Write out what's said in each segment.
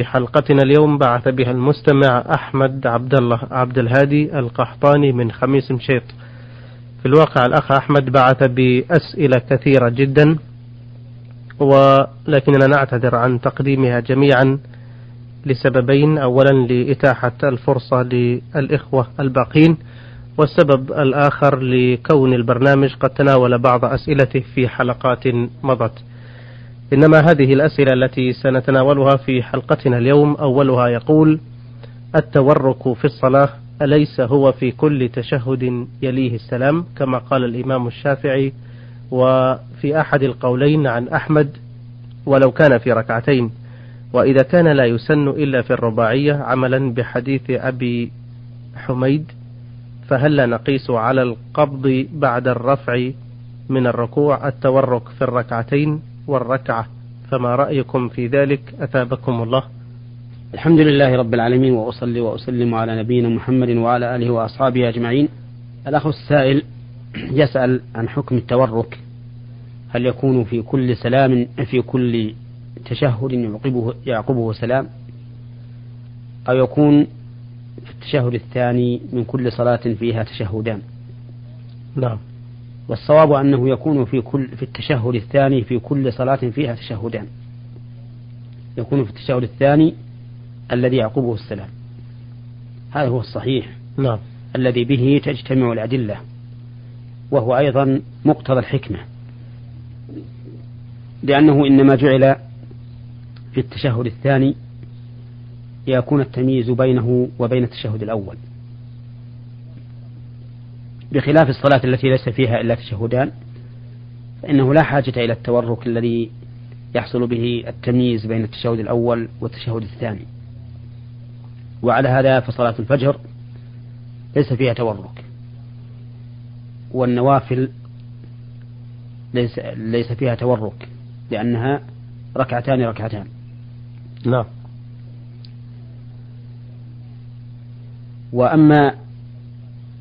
في حلقتنا اليوم بعث بها المستمع أحمد عبد الله عبد الهادي القحطاني من خميس مشيط. في الواقع الأخ أحمد بعث بأسئلة كثيرة جدا ولكننا نعتذر عن تقديمها جميعا لسببين أولا لإتاحة الفرصة للإخوة الباقين والسبب الآخر لكون البرنامج قد تناول بعض أسئلته في حلقات مضت. إنما هذه الأسئلة التي سنتناولها في حلقتنا اليوم أولها يقول: التورك في الصلاة أليس هو في كل تشهد يليه السلام؟ كما قال الإمام الشافعي. وفي أحد القولين عن أحمد ولو كان في ركعتين. وإذا كان لا يسن إلا في الرباعية عملا بحديث أبي حميد فهل نقيس على القبض بعد الرفع من الركوع التورك في الركعتين؟ والركعة. فما رأيكم في ذلك؟ أثابكم الله. الحمد لله رب العالمين وأصلي وأسلم على نبينا محمد وعلى آله وأصحابه أجمعين. الأخ السائل يسأل عن حكم التورك هل يكون في كل سلام في كل تشهد يعقبه, يعقبه سلام؟ أو يكون في التشهد الثاني من كل صلاة فيها تشهدان؟ نعم. والصواب أنه يكون في كل في التشهد الثاني في كل صلاة فيها تشهدان. يكون في التشهد الثاني الذي يعقبه السلام. هذا هو الصحيح. نعم. الذي به تجتمع الأدلة. وهو أيضا مقتضى الحكمة. لأنه إنما جعل في التشهد الثاني ليكون التمييز بينه وبين التشهد الأول. بخلاف الصلاة التي ليس فيها إلا تشهدان فإنه لا حاجة إلى التورك الذي يحصل به التمييز بين التشهد الأول والتشهد الثاني. وعلى هذا فصلاة الفجر ليس فيها تورك. والنوافل ليس, ليس فيها تورك لأنها ركعتان ركعتان. نعم. وأما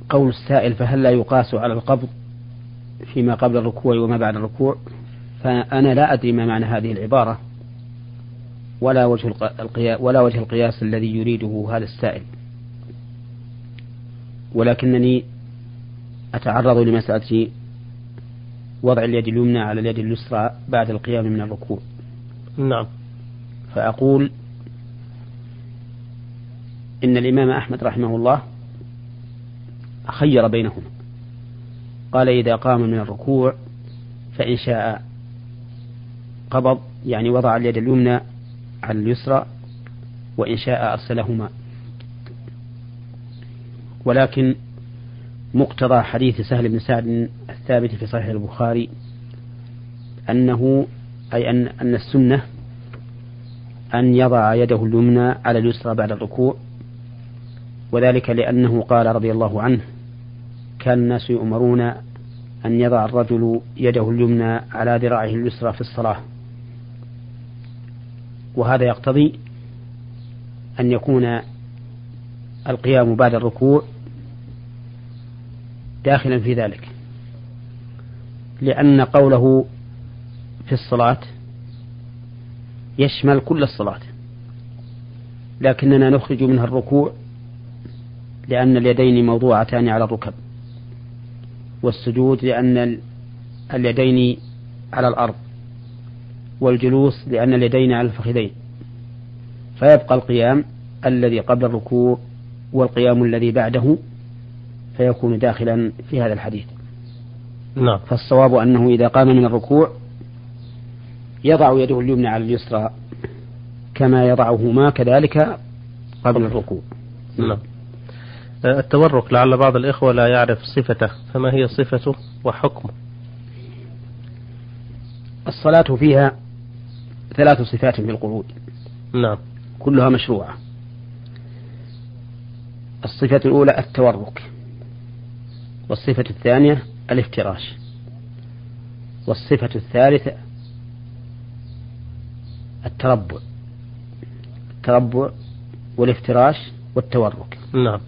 قول السائل فهل لا يقاس على القبض فيما قبل الركوع وما بعد الركوع؟ فأنا لا أدري ما معنى هذه العبارة. ولا وجه القياس ولا وجه القياس الذي يريده هذا السائل. ولكنني أتعرض لمسألة وضع اليد اليمنى على اليد اليسرى بعد القيام من الركوع. نعم. فأقول إن الإمام أحمد رحمه الله خير بينهما قال إذا قام من الركوع فإن شاء قبض يعني وضع اليد اليمنى على اليسرى وإن شاء أرسلهما. ولكن مقتضى حديث سهل بن سعد الثابت في صحيح البخاري أنه أي أن أن السنة أن يضع يده اليمنى على اليسرى بعد الركوع وذلك لأنه قال رضي الله عنه كان الناس يؤمرون أن يضع الرجل يده اليمنى على ذراعه اليسرى في الصلاة. وهذا يقتضي أن يكون القيام بعد الركوع داخلا في ذلك. لأن قوله في الصلاة يشمل كل الصلاة. لكننا نخرج منها الركوع لأن اليدين موضوعتان على الركب. والسجود لأن اليدين على الأرض والجلوس لأن اليدين على الفخذين. فيبقى القيام الذي قبل الركوع والقيام الذي بعده فيكون داخلا في هذا الحديث. نعم. فالصواب أنه إذا قام من الركوع يضع يده اليمنى على اليسرى كما يضعهما كذلك قبل الركوع. نعم. التورك لعل بعض الإخوة لا يعرف صفته فما هي صفته وحكمه؟ الصلاة فيها ثلاث صفات في القعود. نعم. كلها مشروعة. الصفة الأولى التورك. والصفة الثانية الافتراش. والصفة الثالثة التربع. التربع والافتراش والتورك. نعم.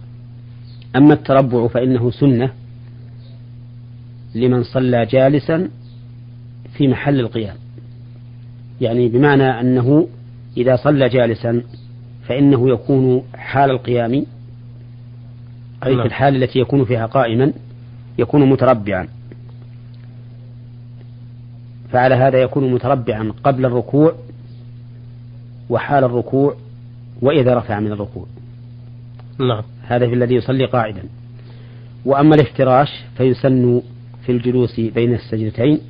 أما التربع فإنه سنة لمن صلى جالسا في محل القيام. يعني بمعنى أنه إذا صلى جالسا فإنه يكون حال القيام أي في نعم. الحال التي يكون فيها قائما يكون متربعا. فعلى هذا يكون متربعا قبل الركوع وحال الركوع وإذا رفع من الركوع. نعم. هذا في الذي يصلي قاعدا. وأما الافتراش فيسن في الجلوس بين السجدتين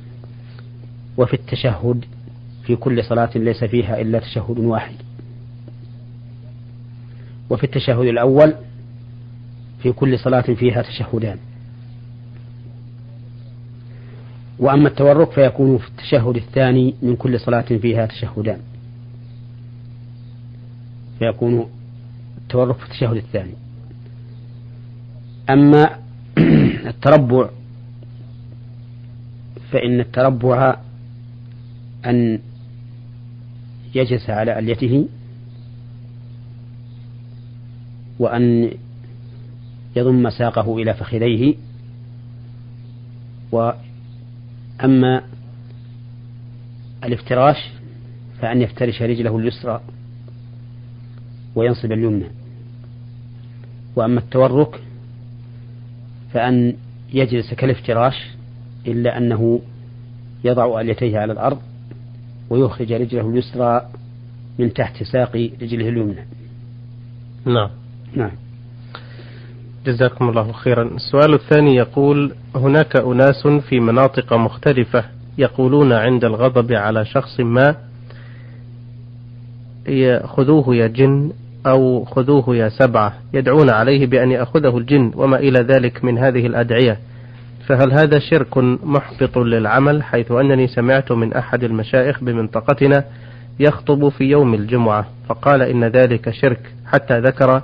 وفي التشهد في كل صلاة ليس فيها إلا تشهد واحد. وفي التشهد الأول في كل صلاة فيها تشهدان. وأما التورك فيكون في التشهد الثاني من كل صلاة فيها تشهدان. فيكون التورك في التشهد الثاني. أما التربع فإن التربع أن يجلس على أليته وأن يضم ساقه إلى فخذيه. وأما الافتراش فأن يفترش رجله اليسرى وينصب اليمنى. وأما التورك فأن يجلس كالافتراش إلا أنه يضع أليتيه على الأرض ويخرج رجله اليسرى من تحت ساق رجله اليمنى. نعم. نعم. جزاكم الله خيرا. السؤال الثاني يقول هناك أناس في مناطق مختلفة يقولون عند الغضب على شخص ما يا- خذوه يا جن أو خذوه يا سبعة يدعون عليه بأن يأخذه الجن وما إلى ذلك من هذه الأدعية. فهل هذا شرك محبط للعمل حيث أنني سمعت من أحد المشايخ بمنطقتنا يخطب في يوم الجمعة فقال إن ذلك شرك حتى ذكر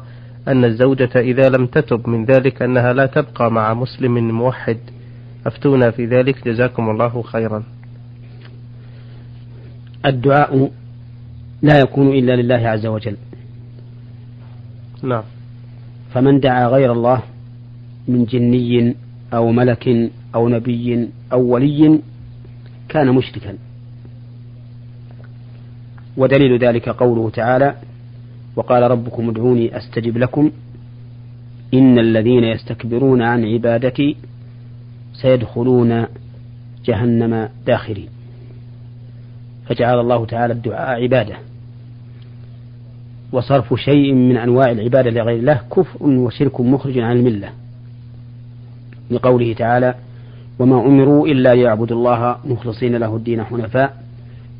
أن الزوجة إذا لم تتب من ذلك أنها لا تبقى مع مسلم موحد. أفتونا في ذلك جزاكم الله خيرا. الدعاء لا يكون إلا لله عز وجل. نعم. فمن دعا غير الله من جني أو ملك أو نبي أو ولي كان مشركا. ودليل ذلك قوله تعالى وقال ربكم ادعوني أستجب لكم. إن الذين يستكبرون عن عبادتي سيدخلون جهنم داخرين. فجعل الله تعالى الدعاء عبادة. وصرف شيء من أنواع العبادة لغير الله كفر وشرك مخرج عن الملة. لقوله تعالى وما أمروا إلا ليعبدوا الله مخلصين له الدين حنفاء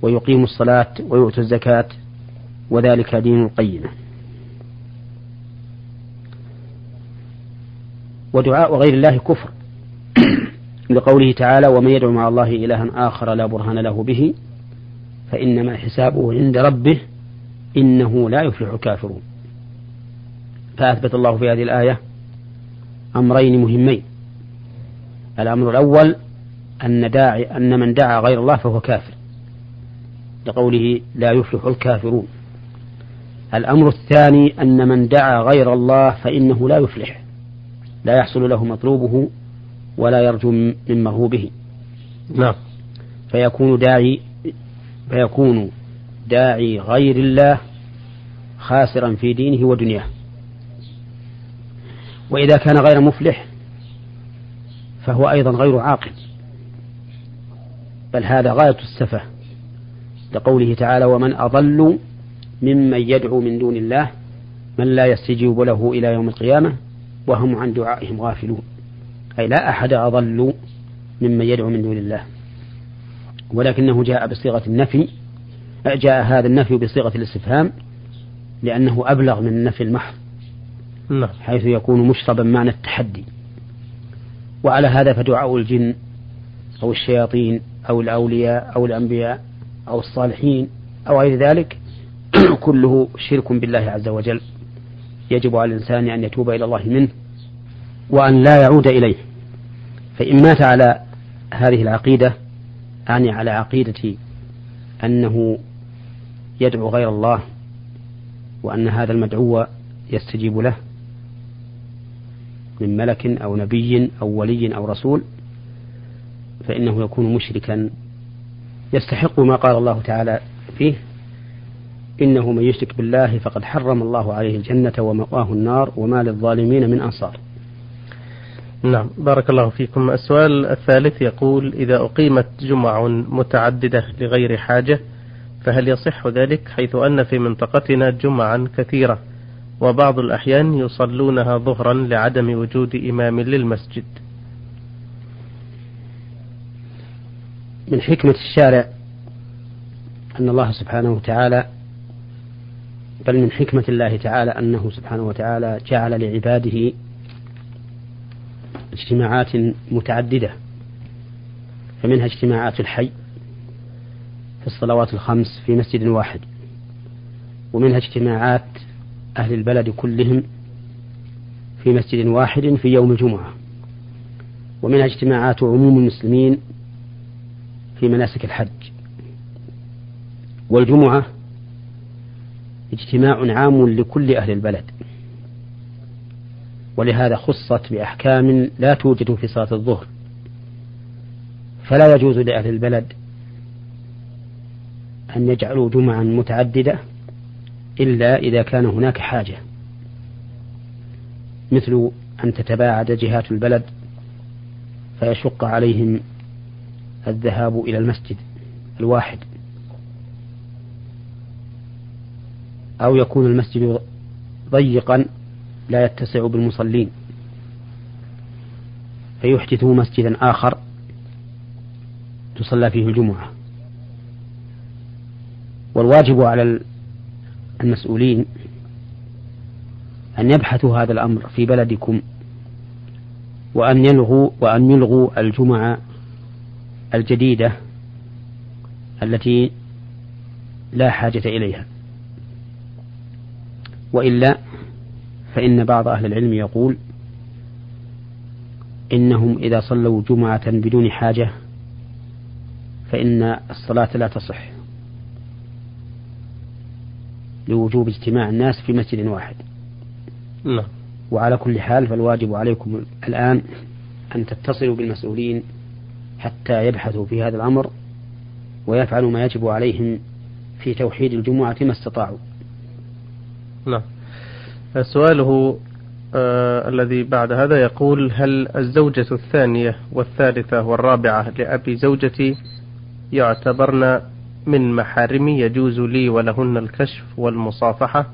ويقيموا الصلاة ويؤتوا الزكاة وذلك دين القيمة. ودعاء غير الله كفر. لقوله تعالى ومن يدعو مع الله إلها آخر لا برهان له به فإنما حسابه عند ربه إنه لا يفلح الكافرون. فأثبت الله في هذه الآية أمرين مهمين. الأمر الأول أن داعي أن من دعا غير الله فهو كافر. لقوله لا يفلح الكافرون. الأمر الثاني أن من دعا غير الله فإنه لا يفلح. لا يحصل له مطلوبه ولا يرجو من مرهوبه نعم. فيكون داعي فيكون داعي غير الله خاسرا في دينه ودنياه. وإذا كان غير مفلح فهو أيضا غير عاقل. بل هذا غاية السفة لقوله تعالى ومن أضل ممن يدعو من دون الله من لا يستجيب له إلى يوم القيامة وهم عن دعائهم غافلون. أي لا أحد أضل ممن يدعو من دون الله. ولكنه جاء بصيغة النفي جاء هذا النفي بصيغة الاستفهام لأنه أبلغ من النفي المحض نعم. حيث يكون مشربا معنى التحدي. وعلى هذا فدعاء الجن أو الشياطين أو الأولياء أو الأنبياء أو الصالحين أو غير ذلك كله شرك بالله عز وجل. يجب على الإنسان أن يتوب إلى الله منه وأن لا يعود إليه. فإن مات على هذه العقيدة أعني على عقيدة أنه يدعو غير الله وأن هذا المدعو يستجيب له من ملك أو نبي أو ولي أو رسول فإنه يكون مشركا. يستحق ما قال الله تعالى فيه إنه من يشرك بالله فقد حرم الله عليه الجنة ومأواه النار وما للظالمين من أنصار. نعم بارك الله فيكم. السؤال الثالث يقول إذا أقيمت جمع متعددة لغير حاجة فهل يصح ذلك حيث أن في منطقتنا جمعا كثيرة وبعض الأحيان يصلونها ظهرا لعدم وجود إمام للمسجد؟ من حكمة الشارع أن الله سبحانه وتعالى بل من حكمة الله تعالى أنه سبحانه وتعالى جعل لعباده اجتماعات متعددة فمنها اجتماعات الحي في الصلوات الخمس في مسجد واحد. ومنها اجتماعات أهل البلد كلهم في مسجد واحد في يوم الجمعة. ومنها اجتماعات عموم المسلمين في مناسك الحج. والجمعة اجتماع عام لكل أهل البلد. ولهذا خصت بأحكام لا توجد في صلاة الظهر. فلا يجوز لأهل البلد أن يجعلوا جمعا متعددة إلا إذا كان هناك حاجة. مثل أن تتباعد جهات البلد فيشق عليهم الذهاب إلى المسجد الواحد. أو يكون المسجد ضيقا لا يتسع بالمصلين. فيحدثوا مسجدا آخر تصلى فيه الجمعة. والواجب على المسؤولين أن يبحثوا هذا الأمر في بلدكم وأن يلغوا وأن يلغوا الجمعة الجديدة التي لا حاجة إليها. وإلا فإن بعض أهل العلم يقول إنهم إذا صلوا جمعة بدون حاجة فإن الصلاة لا تصح. لوجوب اجتماع الناس في مسجد واحد. نعم. وعلى كل حال فالواجب عليكم الآن أن تتصلوا بالمسؤولين حتى يبحثوا في هذا الأمر ويفعلوا ما يجب عليهم في توحيد الجمعة ما استطاعوا. نعم. سؤاله آه الذي بعد هذا يقول هل الزوجة الثانية والثالثة والرابعة لأبي زوجتي يعتبرن من محارمي يجوز لي ولهن الكشف والمصافحة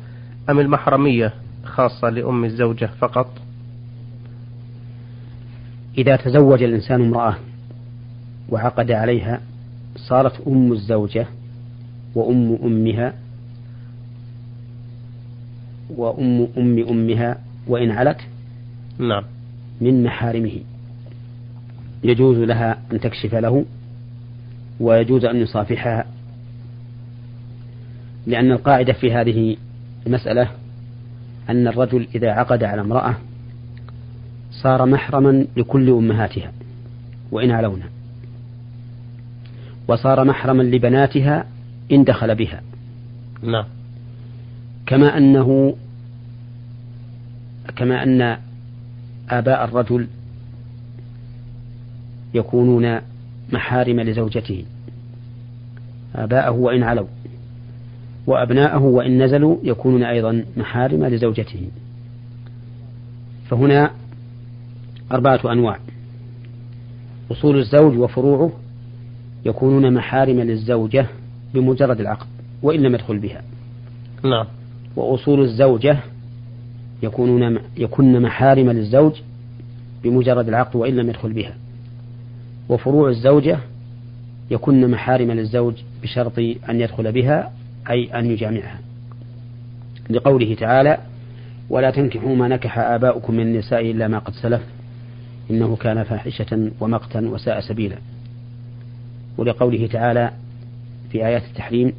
أم المحرمية خاصة لأم الزوجة فقط؟ إذا تزوج الإنسان امرأة وعقد عليها صارت أم الزوجة وأم أمها وأم أم أمها وإن علت نعم. من محارمه. يجوز لها أن تكشف له ويجوز أن يصافحها لأن القاعدة في هذه المسألة أن الرجل إذا عقد على امرأة صار محرما لكل أمهاتها وإن علونا وصار محرما لبناتها إن دخل بها. نعم. كما أنه كما أن آباء الرجل يكونون محارم لزوجته. آباءه وإن علوا. وأبناءه وإن نزلوا يكونون أيضا محارم لزوجته. فهنا أربعة أنواع. أصول الزوج وفروعه يكونون محارم للزوجة بمجرد العقد وإن لم يدخل بها. نعم. وأصول الزوجة يكونون يكون محارم للزوج بمجرد العقد وإن لم يدخل بها. وفروع الزوجة يكن محارم للزوج بشرط أن يدخل بها أي أن يجامعها. لقوله تعالى ولا تنكحوا ما نكح آباؤكم من النساء إلا ما قد سلف إنه كان فاحشة ومقتا وساء سبيلا. ولقوله تعالى في آيات التحريم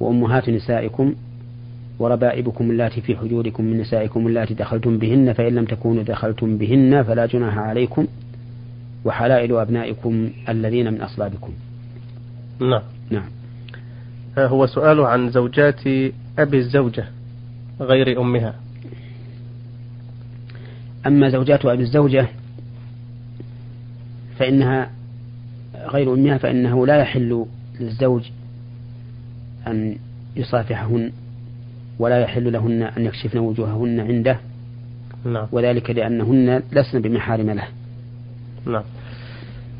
وأمهات نسائكم وربائبكم اللاتي في حجوركم من نسائكم اللاتي دخلتم بهن فإن لم تكونوا دخلتم بهن فلا جناح عليكم وحلائل أبنائكم الذين من أصلابكم. نعم. نعم. هو سؤال عن زوجات أبي الزوجة غير أمها. أما زوجات أبي الزوجة فإنها غير أمها فإنه لا يحل للزوج أن يصافحهن ولا يحل لهن أن يكشفن وجوههن عنده. نعم. وذلك لأنهن لسن بمحارم له. نعم.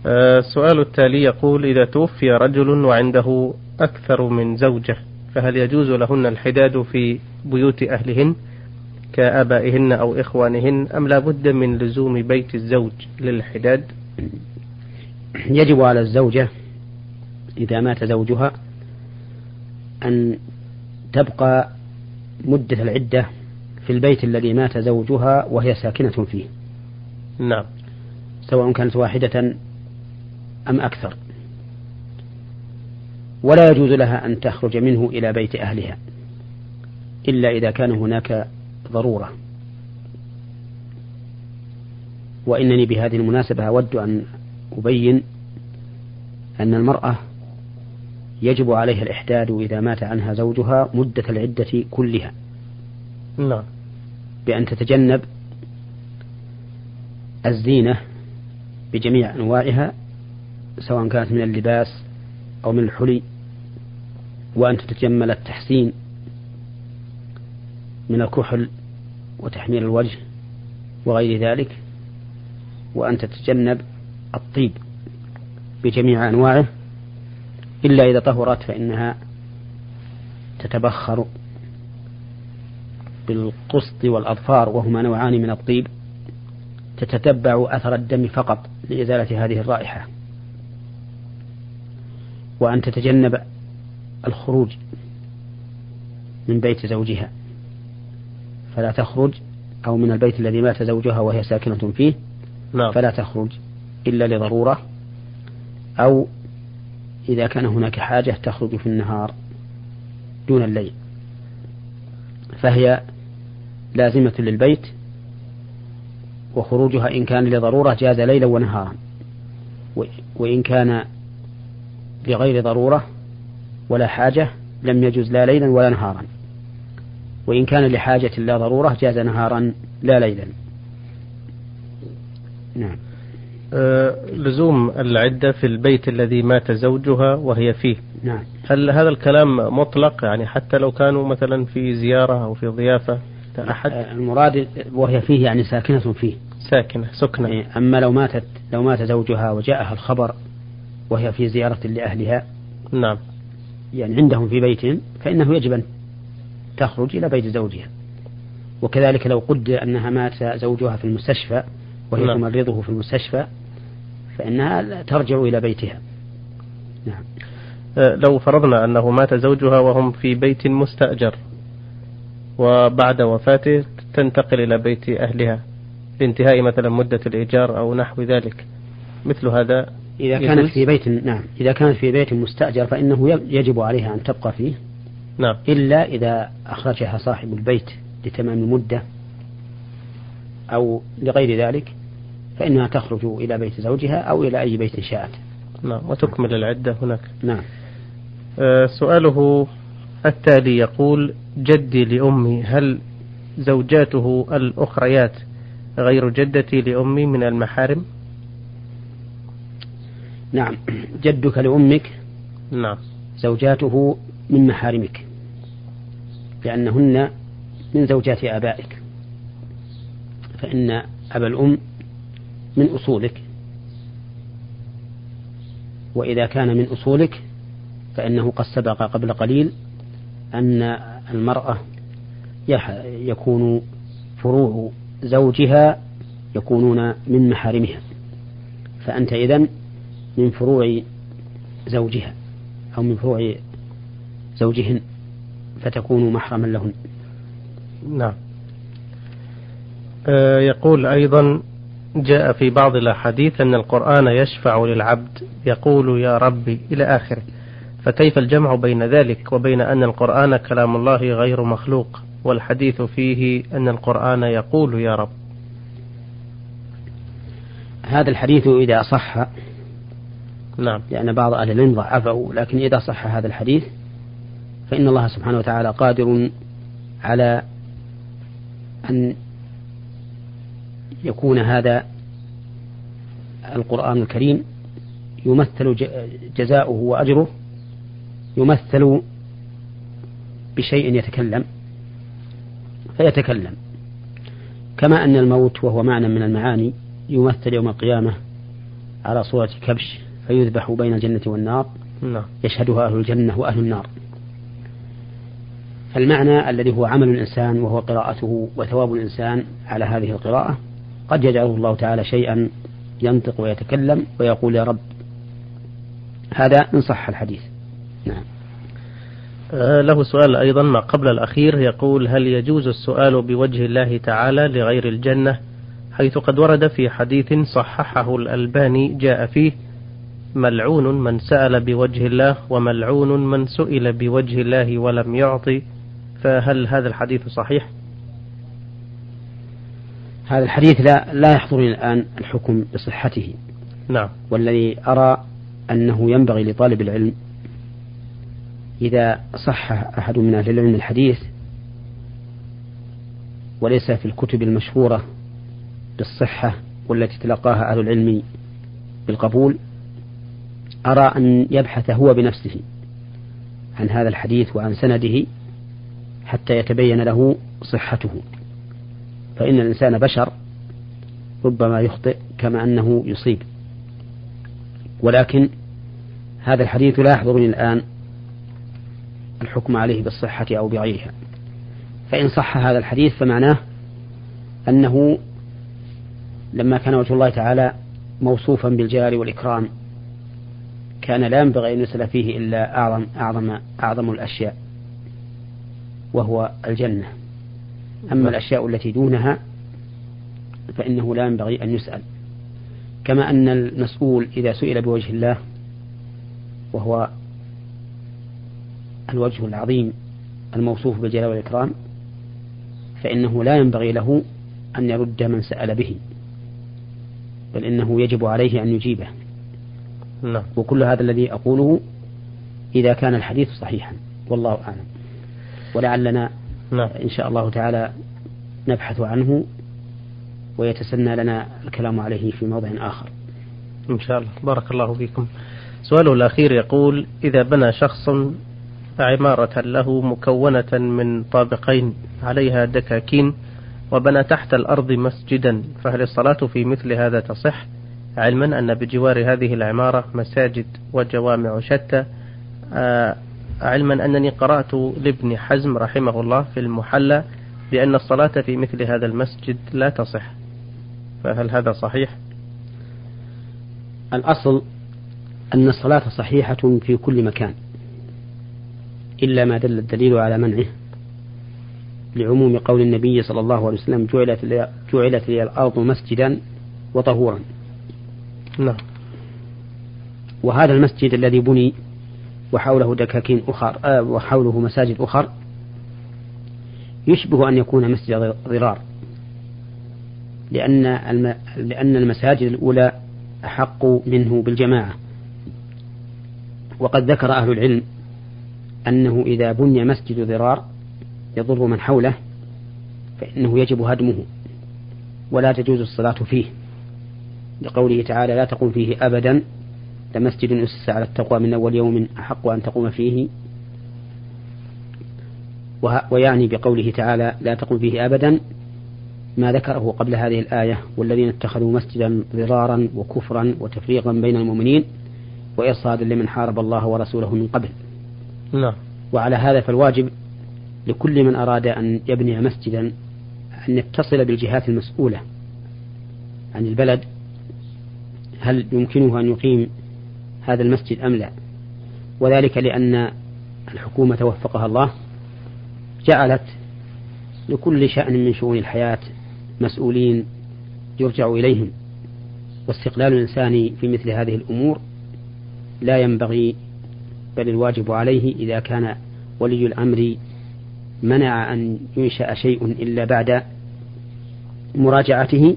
السؤال التالي يقول إذا توفي رجل وعنده أكثر من زوجة فهل يجوز لهن الحداد في بيوت أهلهن كآبائهن أو إخوانهن أم لا بد من لزوم بيت الزوج للحداد؟ يجب على الزوجة إذا مات زوجها أن تبقى مدة العدة في البيت الذي مات زوجها وهي ساكنة فيه. نعم. سواء كانت واحدة أم أكثر؟ ولا يجوز لها أن تخرج منه إلى بيت أهلها إلا إذا كان هناك ضرورة. وإنني بهذه المناسبة أود أن أبين أن المرأة يجب عليها الإحداد إذا مات عنها زوجها مدة العدة كلها. نعم. بأن تتجنب الزينة بجميع أنواعها سواء كانت من اللباس أو من الحلي وأن تتجمل التحسين من الكحل وتحمير الوجه وغير ذلك وأن تتجنب الطيب بجميع أنواعه إلا إذا طهرت فإنها تتبخر بالقسط والأظفار وهما نوعان من الطيب تتتبع أثر الدم فقط لإزالة هذه الرائحة. وأن تتجنب الخروج من بيت زوجها. فلا تخرج أو من البيت الذي مات زوجها وهي ساكنة فيه نعم. فلا تخرج إلا لضرورة أو إذا كان هناك حاجة تخرج في النهار دون الليل. فهي لازمة للبيت وخروجها إن كان لضرورة جاز ليلا ونهارا. وإن كان لغير ضرورة ولا حاجة لم يجوز لا ليلا ولا نهارا. وإن كان لحاجة لا ضرورة جاز نهارا لا ليلا. نعم. أه لزوم العدة في البيت الذي مات زوجها وهي فيه. نعم. هل هذا الكلام مطلق؟ يعني حتى لو كانوا مثلا في زيارة أو في ضيافة أحد؟ آه، المراد وهي فيه يعني ساكنة فيه. ساكنة سكنة. أما لو ماتت لو مات زوجها وجاءها الخبر وهي في زيارة لأهلها. نعم. يعني عندهم في بيتهم فإنه يجب أن تخرج إلى بيت زوجها. وكذلك لو قدر أنها مات زوجها في المستشفى وهي نعم. تمرضه في المستشفى فإنها ترجع إلى بيتها. نعم. أه، لو فرضنا أنه مات زوجها وهم في بيت مستأجر وبعد وفاته تنتقل إلى بيت أهلها لانتهاء مثلا مدة الإيجار أو نحو ذلك مثل هذا إذا كانت في بيت نعم. إذا كانت في بيت مستأجر فإنه يجب عليها أن تبقى فيه. نعم. إلا إذا أخرجها صاحب البيت لتمام المدة أو لغير ذلك فإنها تخرج إلى بيت زوجها أو إلى أي بيت شاءت. نعم. وتكمل العدة هناك. نعم. آه سؤاله التالي يقول جدي لأمي هل زوجاته الأخريات غير جدتي لأمي من المحارم؟ نعم. جدك لأمك نعم. زوجاته من محارمك لأنهن من زوجات آبائك فإن أبا الأم من أصولك. وإذا كان من أصولك فإنه قد سبق قبل قليل أن المرأة يكون فروع زوجها يكونون من محارمها. فأنت إذن من فروع زوجها أو من فروع زوجهن فتكون محرما لهن. نعم. آه يقول أيضا جاء في بعض الأحاديث أن القرآن يشفع للعبد. يقول يا ربي إلى آخره. فكيف الجمع بين ذلك وبين أن القرآن كلام الله غير مخلوق؟ والحديث فيه أن القرآن يقول يا رب. هذا الحديث إذا صح نعم. لأن بعض أهل العلم ضعفه لكن إذا صح هذا الحديث فإن الله سبحانه وتعالى قادر على أن يكون هذا القرآن الكريم يمثل جزاؤه وأجره يمثل بشيء يتكلم فيتكلم. كما أن الموت وهو معنى من المعاني يمثل يوم القيامة على صورة كبش. فيذبح بين الجنة والنار. نعم. يشهدها أهل الجنة وأهل النار. فالمعنى الذي هو عمل الإنسان وهو قراءته وثواب الإنسان على هذه القراءة قد يجعله الله تعالى شيئا ينطق ويتكلم ويقول يا رب هذا إن صح الحديث. نعم. آه، له سؤال أيضا ما قبل الأخير يقول هل يجوز السؤال بوجه الله تعالى لغير الجنة؟ حيث قد ورد في حديث صححه الألباني جاء فيه ملعون من سأل بوجه الله وملعون من سئل بوجه الله ولم يعطي فهل هذا الحديث صحيح؟ هذا الحديث لا لا يحضرني الآن الحكم بصحته. نعم. والذي أرى أنه ينبغي لطالب العلم إذا صح أحد من أهل العلم الحديث وليس في الكتب المشهورة بالصحة والتي تلقاها أهل العلم بالقبول أرى أن يبحث هو بنفسه عن هذا الحديث وعن سنده حتى يتبين له صحته. فإن الإنسان بشر ربما يخطئ كما أنه يصيب. ولكن هذا الحديث لا يحضرني الآن الحكم عليه بالصحة أو بغيرها فإن صح هذا الحديث فمعناه أنه لما كان وجه الله تعالى موصوفا بالجلال والإكرام كان لا ينبغي أن يسأل فيه إلا أعظم أعظم أعظم الأشياء وهو الجنة. أما الأشياء التي دونها فإنه لا ينبغي أن يسأل. كما أن المسؤول إذا سئل بوجه الله وهو الوجه العظيم الموصوف بالجلال والإكرام فإنه لا ينبغي له أن يرد من سأل به بل إنه يجب عليه أن يجيبه. نعم. وكل هذا الذي أقوله إذا كان الحديث صحيحا. والله أعلم. ولعلنا نعم. إن شاء الله تعالى نبحث عنه ويتسنى لنا الكلام عليه في موضع آخر. إن شاء الله. بارك الله فيكم. سؤاله الأخير يقول إذا بنى شخص عمارة له مكونة من طابقين عليها دكاكين وبنى تحت الأرض مسجدا فهل الصلاة في مثل هذا تصح؟ علما أن بجوار هذه العمارة مساجد وجوامع شتى. آه، علما أنني قرأت لابن حزم رحمه الله في المحلى بأن الصلاة في مثل هذا المسجد لا تصح. فهل هذا صحيح؟ الأصل أن الصلاة صحيحة في كل مكان إلا ما دل الدليل على منعه. لعموم قول النبي صلى الله عليه وسلم جعلت لي, جعلت لي الأرض مسجدا وطهورا. نعم. وهذا المسجد الذي بني وحوله دكاكين أخر آه وحوله مساجد أخر يشبه أن يكون مسجد ضرار لأن. لأن المساجد الأولى أحق منه بالجماعة. وقد ذكر أهل العلم أنه إذا بني مسجد ضرار يضر من حوله فإنه يجب هدمه ولا تجوز الصلاة فيه. لقوله تعالى لا تقوم فيه أبدا لمسجد أسس على التقوى من أول يوم أحق أن تقوم فيه. ويعني بقوله تعالى لا تقوم فيه أبدا ما ذكره قبل هذه الآية والذين اتخذوا مسجدا ضرارا وكفرا وتفريقا بين المؤمنين وإرصادا لمن حارب الله ورسوله من قبل. نعم. وعلى هذا فالواجب لكل من أراد أن يبني مسجدا أن يتصل بالجهات المسؤولة عن البلد هل يمكنه أن يقيم هذا المسجد أم لا؟ وذلك لأن الحكومة وفقها الله جعلت لكل شأن من شؤون الحياة مسؤولين يرجع إليهم. واستقلال الإنسان في مثل هذه الأمور لا ينبغي بل الواجب عليه إذا كان ولي الأمر منع أن ينشأ شيء إلا بعد مراجعته.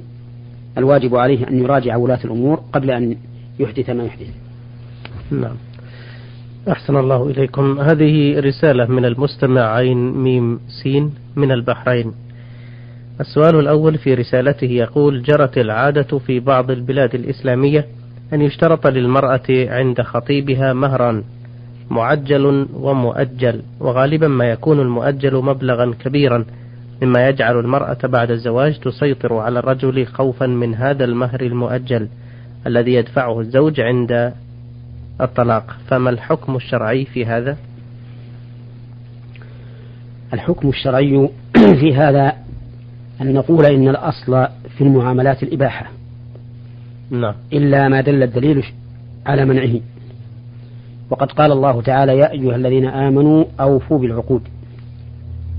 الواجب عليه أن يراجع ولاة الأمور قبل أن يحدث ما يحدث. نعم. أحسن الله إليكم. هذه رسالة من المستمع عين ميم سين من البحرين. السؤال الأول في رسالته يقول جرت العادة في بعض البلاد الإسلامية أن يشترط للمرأة عند خطيبها مهرا معجل ومؤجل وغالبا ما يكون المؤجل مبلغا كبيرا. مما يجعل المرأة بعد الزواج تسيطر على الرجل خوفا من هذا المهر المؤجل الذي يدفعه الزوج عند الطلاق. فما الحكم الشرعي في هذا؟ الحكم الشرعي في هذا أن نقول إن الأصل في المعاملات الإباحة. نعم. إلا ما دل الدليل على منعه. وقد قال الله تعالى يا أيها الذين آمنوا أوفوا بالعقود.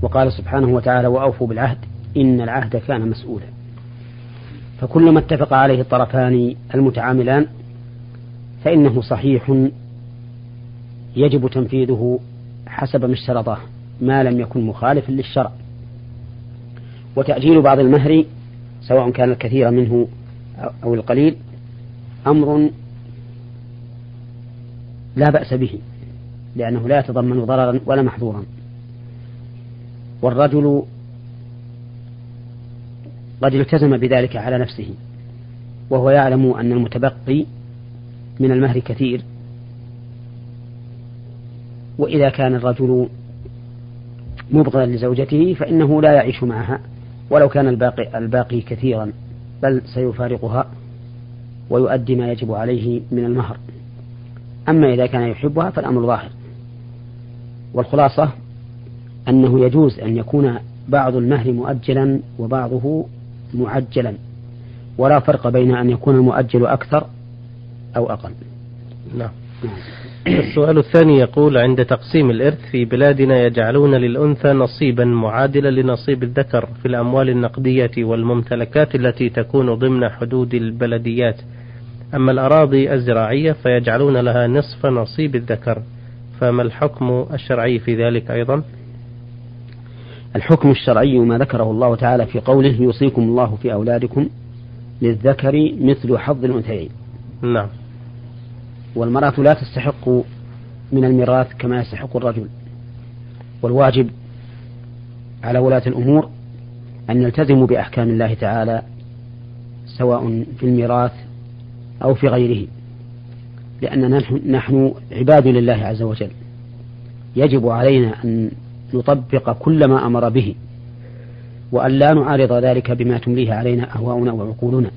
وقال سبحانه وتعالى وأوفوا بالعهد إن العهد كان مسؤولا. فكل ما اتفق عليه الطرفان المتعاملان فإنه صحيح يجب تنفيذه حسب ما اشترطاه ما لم يكن مخالفا للشرع. وتأجيل بعض المهر سواء كان الكثير منه أو القليل أمر لا بأس به لأنه لا يتضمن ضررا ولا محظورا. والرجل قد التزم بذلك على نفسه وهو يعلم أن المتبقي من المهر كثير. وإذا كان الرجل مبغضا لزوجته فإنه لا يعيش معها ولو كان الباقي, الباقي كثيرا بل سيفارقها ويؤدي ما يجب عليه من المهر. أما إذا كان يحبها فالأمر ظاهر. والخلاصة أنه يجوز أن يكون بعض المهر مؤجلا وبعضه معجلا. ولا فرق بين أن يكون المؤجل أكثر أو أقل. نعم. السؤال الثاني يقول عند تقسيم الإرث في بلادنا يجعلون للأنثى نصيبا معادلا لنصيب الذكر في الأموال النقدية والممتلكات التي تكون ضمن حدود البلديات. أما الأراضي الزراعية فيجعلون لها نصف نصيب الذكر فما الحكم الشرعي في ذلك أيضا؟ الحكم الشرعي ما ذكره الله تعالى في قوله يوصيكم الله في أولادكم للذكر مثل حظ الأنثيين. نعم. والمرأة لا تستحق من الميراث كما يستحق الرجل. والواجب على ولاة الأمور أن يلتزموا بأحكام الله تعالى سواء في الميراث أو في غيره لأننا نحن عباد لله عز وجل. يجب علينا أن نطبق كل ما أمر به وأن لا نعارض ذلك بما تمليه علينا أهواؤنا وعقولنا.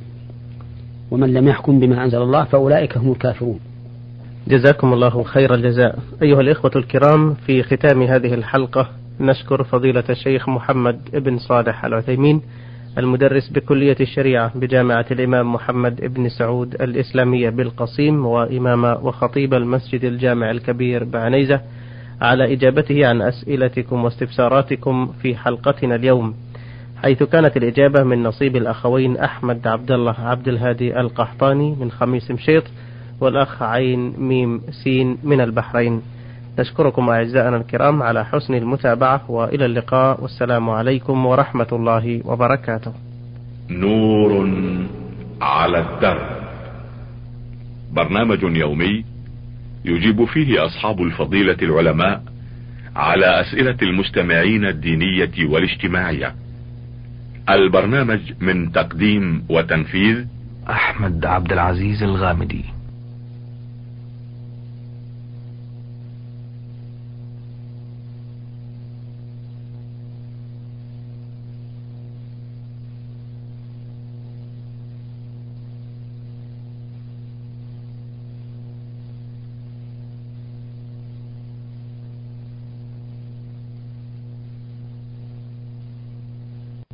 ومن لم يحكم بما أنزل الله فأولئك هم الكافرون. جزاكم الله خير الجزاء. أيها الإخوة الكرام في ختام هذه الحلقة نشكر فضيلة الشيخ محمد بن صالح العثيمين المدرس بكلية الشريعة بجامعة الإمام محمد بن سعود الإسلامية بالقصيم وإمام وخطيب المسجد الجامع الكبير بعنيزة. على إجابته عن أسئلتكم واستفساراتكم في حلقتنا اليوم حيث كانت الإجابة من نصيب الأخوين أحمد عبد الله عبد الهادي القحطاني من خميس مشيط والأخ عين ميم سين من البحرين. نشكركم أعزائنا الكرام على حسن المتابعة وإلى اللقاء والسلام عليكم ورحمة الله وبركاته. نور على الدرب. برنامج يومي يجيب فيه أصحاب الفضيلة العلماء على أسئلة المستمعين الدينية والاجتماعية. البرنامج من تقديم وتنفيذ أحمد عبد العزيز الغامدي.